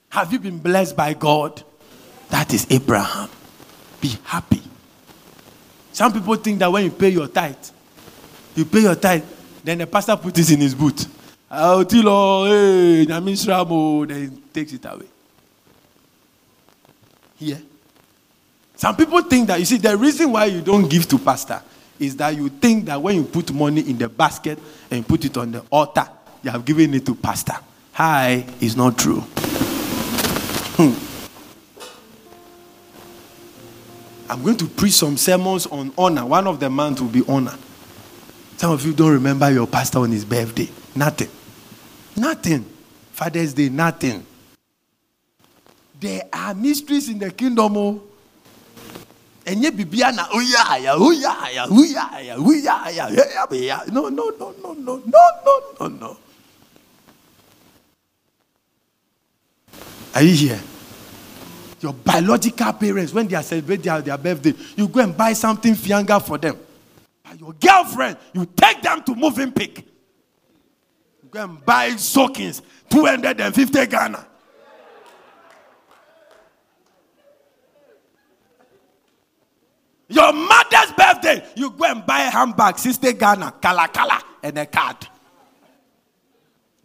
Have you been blessed by God? That is Abraham. Be happy. Some people think that when you pay your tithe, you pay your tithe, then the pastor puts it in his boot. Autilo, hey, Nyamisramo, then takes it away. Here. Some people think that, you see, the reason why you don't give to pastor is that you think that when you put money in the basket and put it on the altar, you have given it to pastor. Hi, it's not true. Hmm. I'm going to preach some sermons on honor. One of the months will be honor. Some of you don't remember your pastor on his birthday. Nothing. Nothing. Father's Day, nothing. There are mysteries in the kingdom. Oh. Enye bibia na uya ya uya ya uya ya uya ya ya no no no no no no no no no. Are you here? Your biological parents, when they are celebrating their, their birthday, you go and buy something fianga for them. But your girlfriend, you take them to Movenpick. Go and buy soakings, 250 Ghana. Your mother's birthday, you go and buy a handbag, 60 Ghana, kala kala, and a card.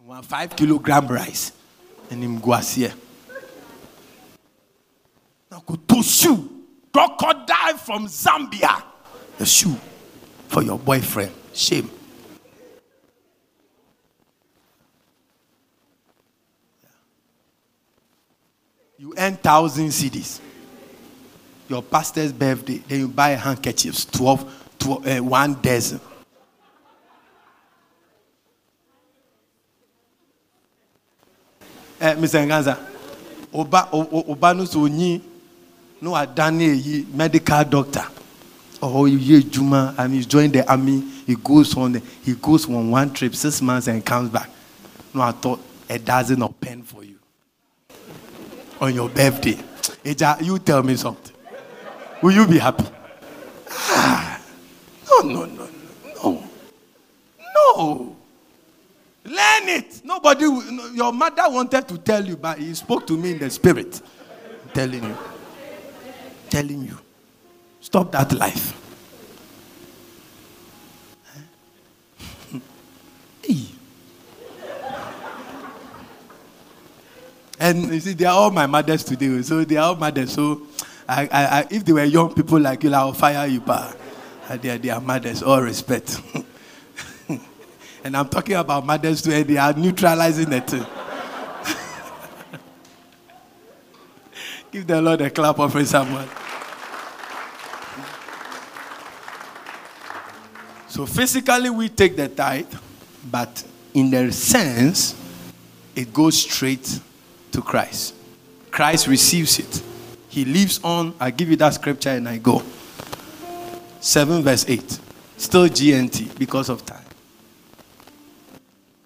One five kilogram rice. And him go here. Now go to shoe. Crocodile from Zambia. A shoe for your boyfriend. Shame. You earn thousand cedis. Your pastor's birthday, then you buy handkerchiefs, 12, 12 uh, one dozen. Eh, Mr. Nganza, Oba, Oba no so nyi, no adane medical doctor. Oh, ye Juma, and he's joined the army. He goes on, he goes on one trip, six months, and comes back. No, I thought a dozen of pen for you on your birthday. Eja, you tell me something. Will you be happy? Ah, no, no, no, no, no. Learn it. Nobody, your mother wanted to tell you, but he spoke to me in the spirit. I'm telling you. Telling you. Stop that life. hey. And you see, they are all my mothers today. So they are all mothers. So I, I, if they were young people like you, I'll oh, fire you, but ah, they are, they are mothers. All respect. and I'm talking about mothers and they are neutralizing it. Give the Lord a clap of someone. So physically we take the tithe, but in their sense it goes straight to Christ. Christ receives it. He lives on. I give you that scripture and I go. 7 verse 8. Still GNT because of time.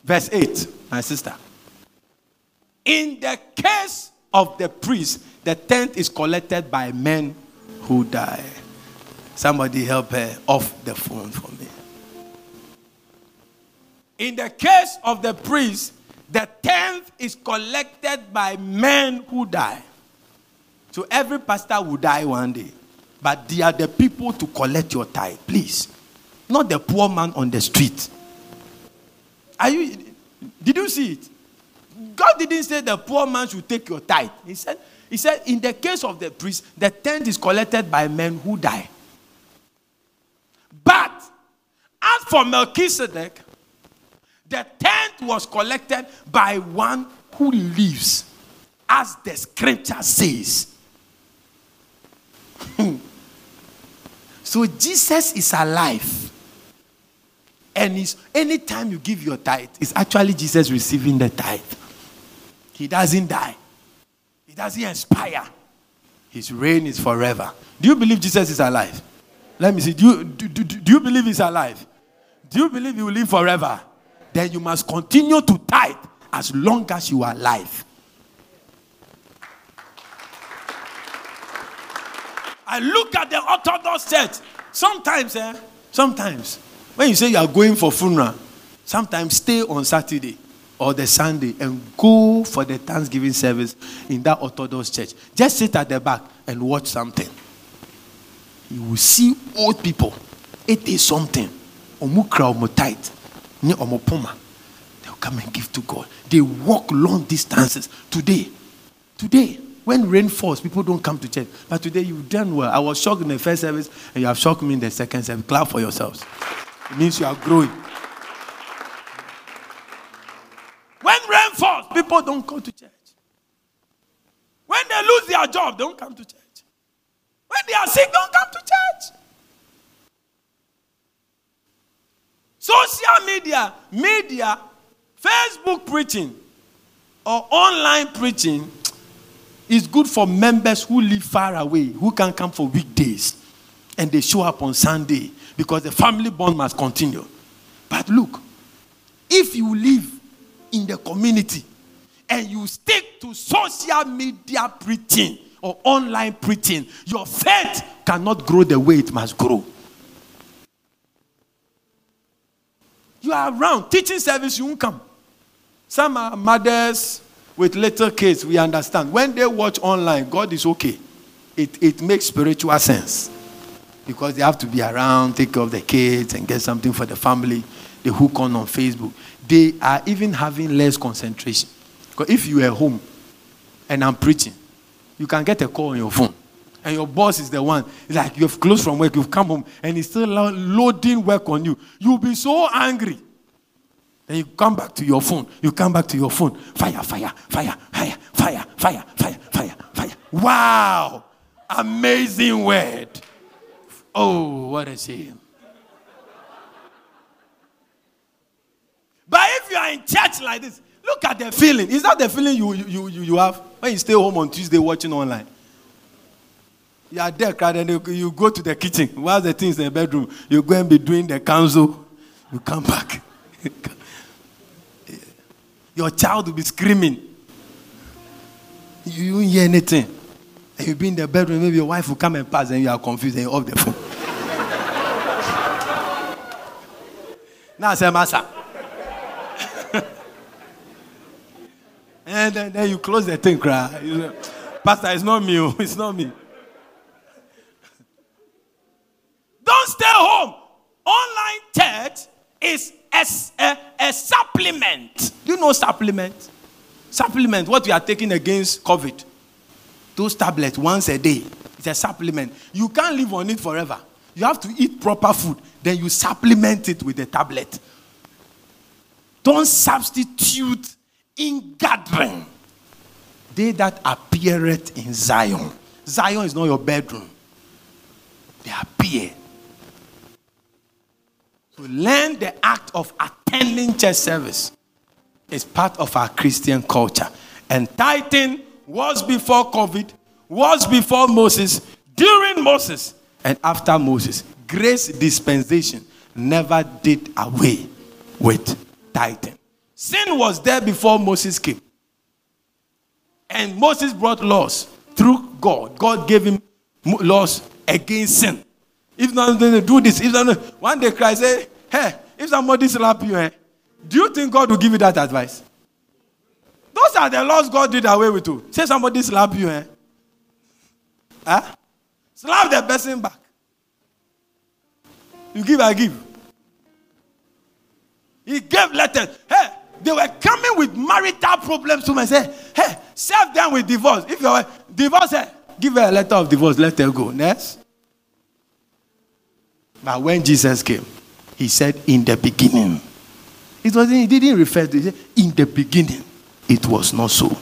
Verse 8, my sister. In the case of the priest, the tenth is collected by men who die. Somebody help her off the phone for me. In the case of the priest, the tenth is collected by men who die. So every pastor will die one day. But they are the people to collect your tithe, please. Not the poor man on the street. Are you did you see it? God didn't say the poor man should take your tithe. He said, he said, in the case of the priest, the tenth is collected by men who die. But as for Melchizedek, the tenth was collected by one who lives, as the scripture says. so Jesus is alive. And it's, anytime you give your tithe, it's actually Jesus receiving the tithe. He doesn't die, He doesn't expire. His reign is forever. Do you believe Jesus is alive? Let me see. Do you, do, do, do you believe He's alive? Do you believe He will live forever? Then you must continue to tithe as long as you are alive. I look at the Orthodox Church. Sometimes, eh, sometimes, when you say you are going for funeral, sometimes stay on Saturday or the Sunday and go for the Thanksgiving service in that Orthodox church. Just sit at the back and watch something. You will see old people. It is something. Ni omopoma. They'll come and give to God. They walk long distances. Today, today, when rain falls, people don't come to church. But today you've done well. I was shocked in the first service and you have shocked me in the second service. Clap for yourselves. It means you are growing. When rain falls, people don't come to church. When they lose their job, they don't come to church. When they are sick, don't come to church. Social media, media, Facebook preaching, or online preaching is good for members who live far away, who can come for weekdays, and they show up on Sunday because the family bond must continue. But look, if you live in the community and you stick to social media preaching or online preaching, your faith cannot grow the way it must grow. You are around, teaching service, you won't come. Some are mothers with little kids, we understand. When they watch online, God is okay. It, it makes spiritual sense because they have to be around, take care of the kids, and get something for the family. They hook on on Facebook. They are even having less concentration. Because if you are home and I'm preaching, you can get a call on your phone. And your boss is the one, like you've closed from work, you've come home, and he's still loading work on you. You'll be so angry. Then you come back to your phone. You come back to your phone. Fire, fire, fire, fire, fire, fire, fire, fire, fire. Wow! Amazing word. Oh, what a shame. But if you are in church like this, look at the feeling. Is that the feeling you, you, you, you have when you stay home on Tuesday watching online? You are there, crowd, and you go to the kitchen. While the things in the bedroom, you go and be doing the council. You come back. Your child will be screaming. You won't hear anything. And you be in the bedroom, maybe your wife will come and pass, and you are confused and you're off the phone. now, say, Master. and then, then, you close the thing, cry. Pastor, it's not me. Oh, it's not me. Don't stay home. Online church is a, a, a supplement. You know supplement? Supplement, what we are taking against COVID. Those tablets once a day. It's a supplement. You can't live on it forever. You have to eat proper food. Then you supplement it with a tablet. Don't substitute in gathering. They that appeareth in Zion. Zion is not your bedroom. They appear. So learn the act of attending church service. It's part of our Christian culture. And tithing was before COVID, was before Moses, during Moses, and after Moses. Grace dispensation never did away with tithing. Sin was there before Moses came. And Moses brought laws through God. God gave him laws against sin. If not to do this, if not, one day Christ say, Hey, if somebody slap you, eh, do you think God will give you that advice? Those are the laws God did away with you. Say somebody slap you, eh? Huh? Slap the person back. You give, I give. He gave letters. Hey, they were coming with marital problems to me. Say, hey, serve them with divorce. If you're divorce, hey, give her a letter of divorce. Let her go. Next. But when Jesus came, he said, in the beginning. It wasn't, he didn't refer to it. In the beginning, it was not so.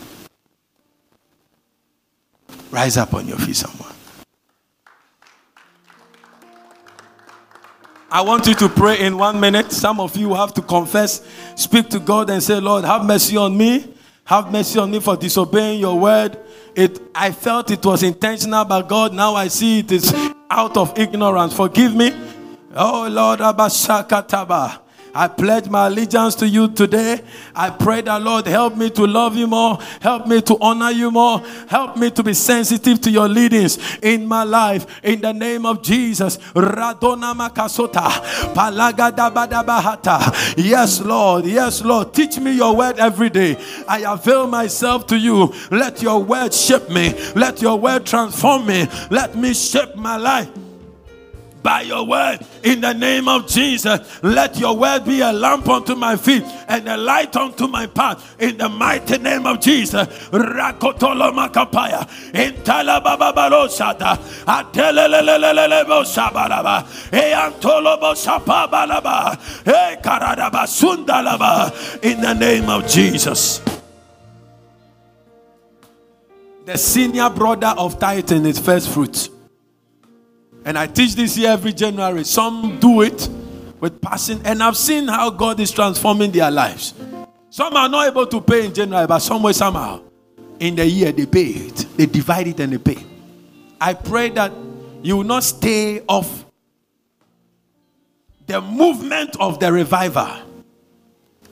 Rise up on your feet, someone. I want you to pray in one minute. Some of you have to confess, speak to God, and say, Lord, have mercy on me. Have mercy on me for disobeying your word. It, I felt it was intentional, but God, now I see it is out of ignorance. Forgive me. Oh Lord, Abashakataba. I pledge my allegiance to you today. I pray that, Lord, help me to love you more. Help me to honor you more. Help me to be sensitive to your leadings in my life. In the name of Jesus. Radona makasota. Palagadabadabahata. Yes, Lord. Yes, Lord. Teach me your word every day. I avail myself to you. Let your word shape me. Let your word transform me. Let me shape my life by your word in the name of Jesus. Let your word be a lamp unto my feet and a light unto my path in the mighty name of Jesus. Rakotolo makapaya intala baba balosada atelelelelelele bosabalaba antolo bosapabalaba e karadaba sundalaba in the name of Jesus. The senior brother of Titan is first fruits. And I teach this here every January. Some do it with passion, and I've seen how God is transforming their lives. Some are not able to pay in January, but somewhere, somehow, in the year they pay it. They divide it and they pay. I pray that you will not stay off the movement of the revival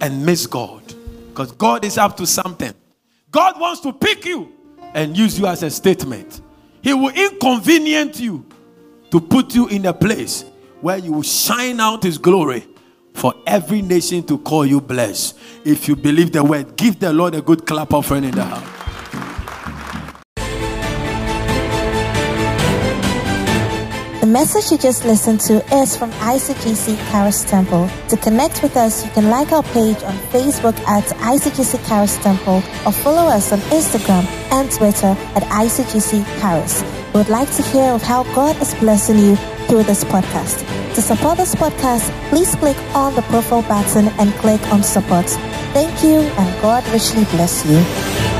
and miss God. Because God is up to something. God wants to pick you and use you as a statement. He will inconvenience you to put you in a place where you will shine out His glory for every nation to call you blessed. If you believe the word, give the Lord a good clap offering in the house. The message you just listened to is from ICGC Charis Temple. To connect with us, you can like our page on Facebook at ICGC Charis Temple or follow us on Instagram and Twitter at ICGC Charis would like to hear of how God is blessing you through this podcast. To support this podcast, please click on the profile button and click on support. Thank you and God richly bless you.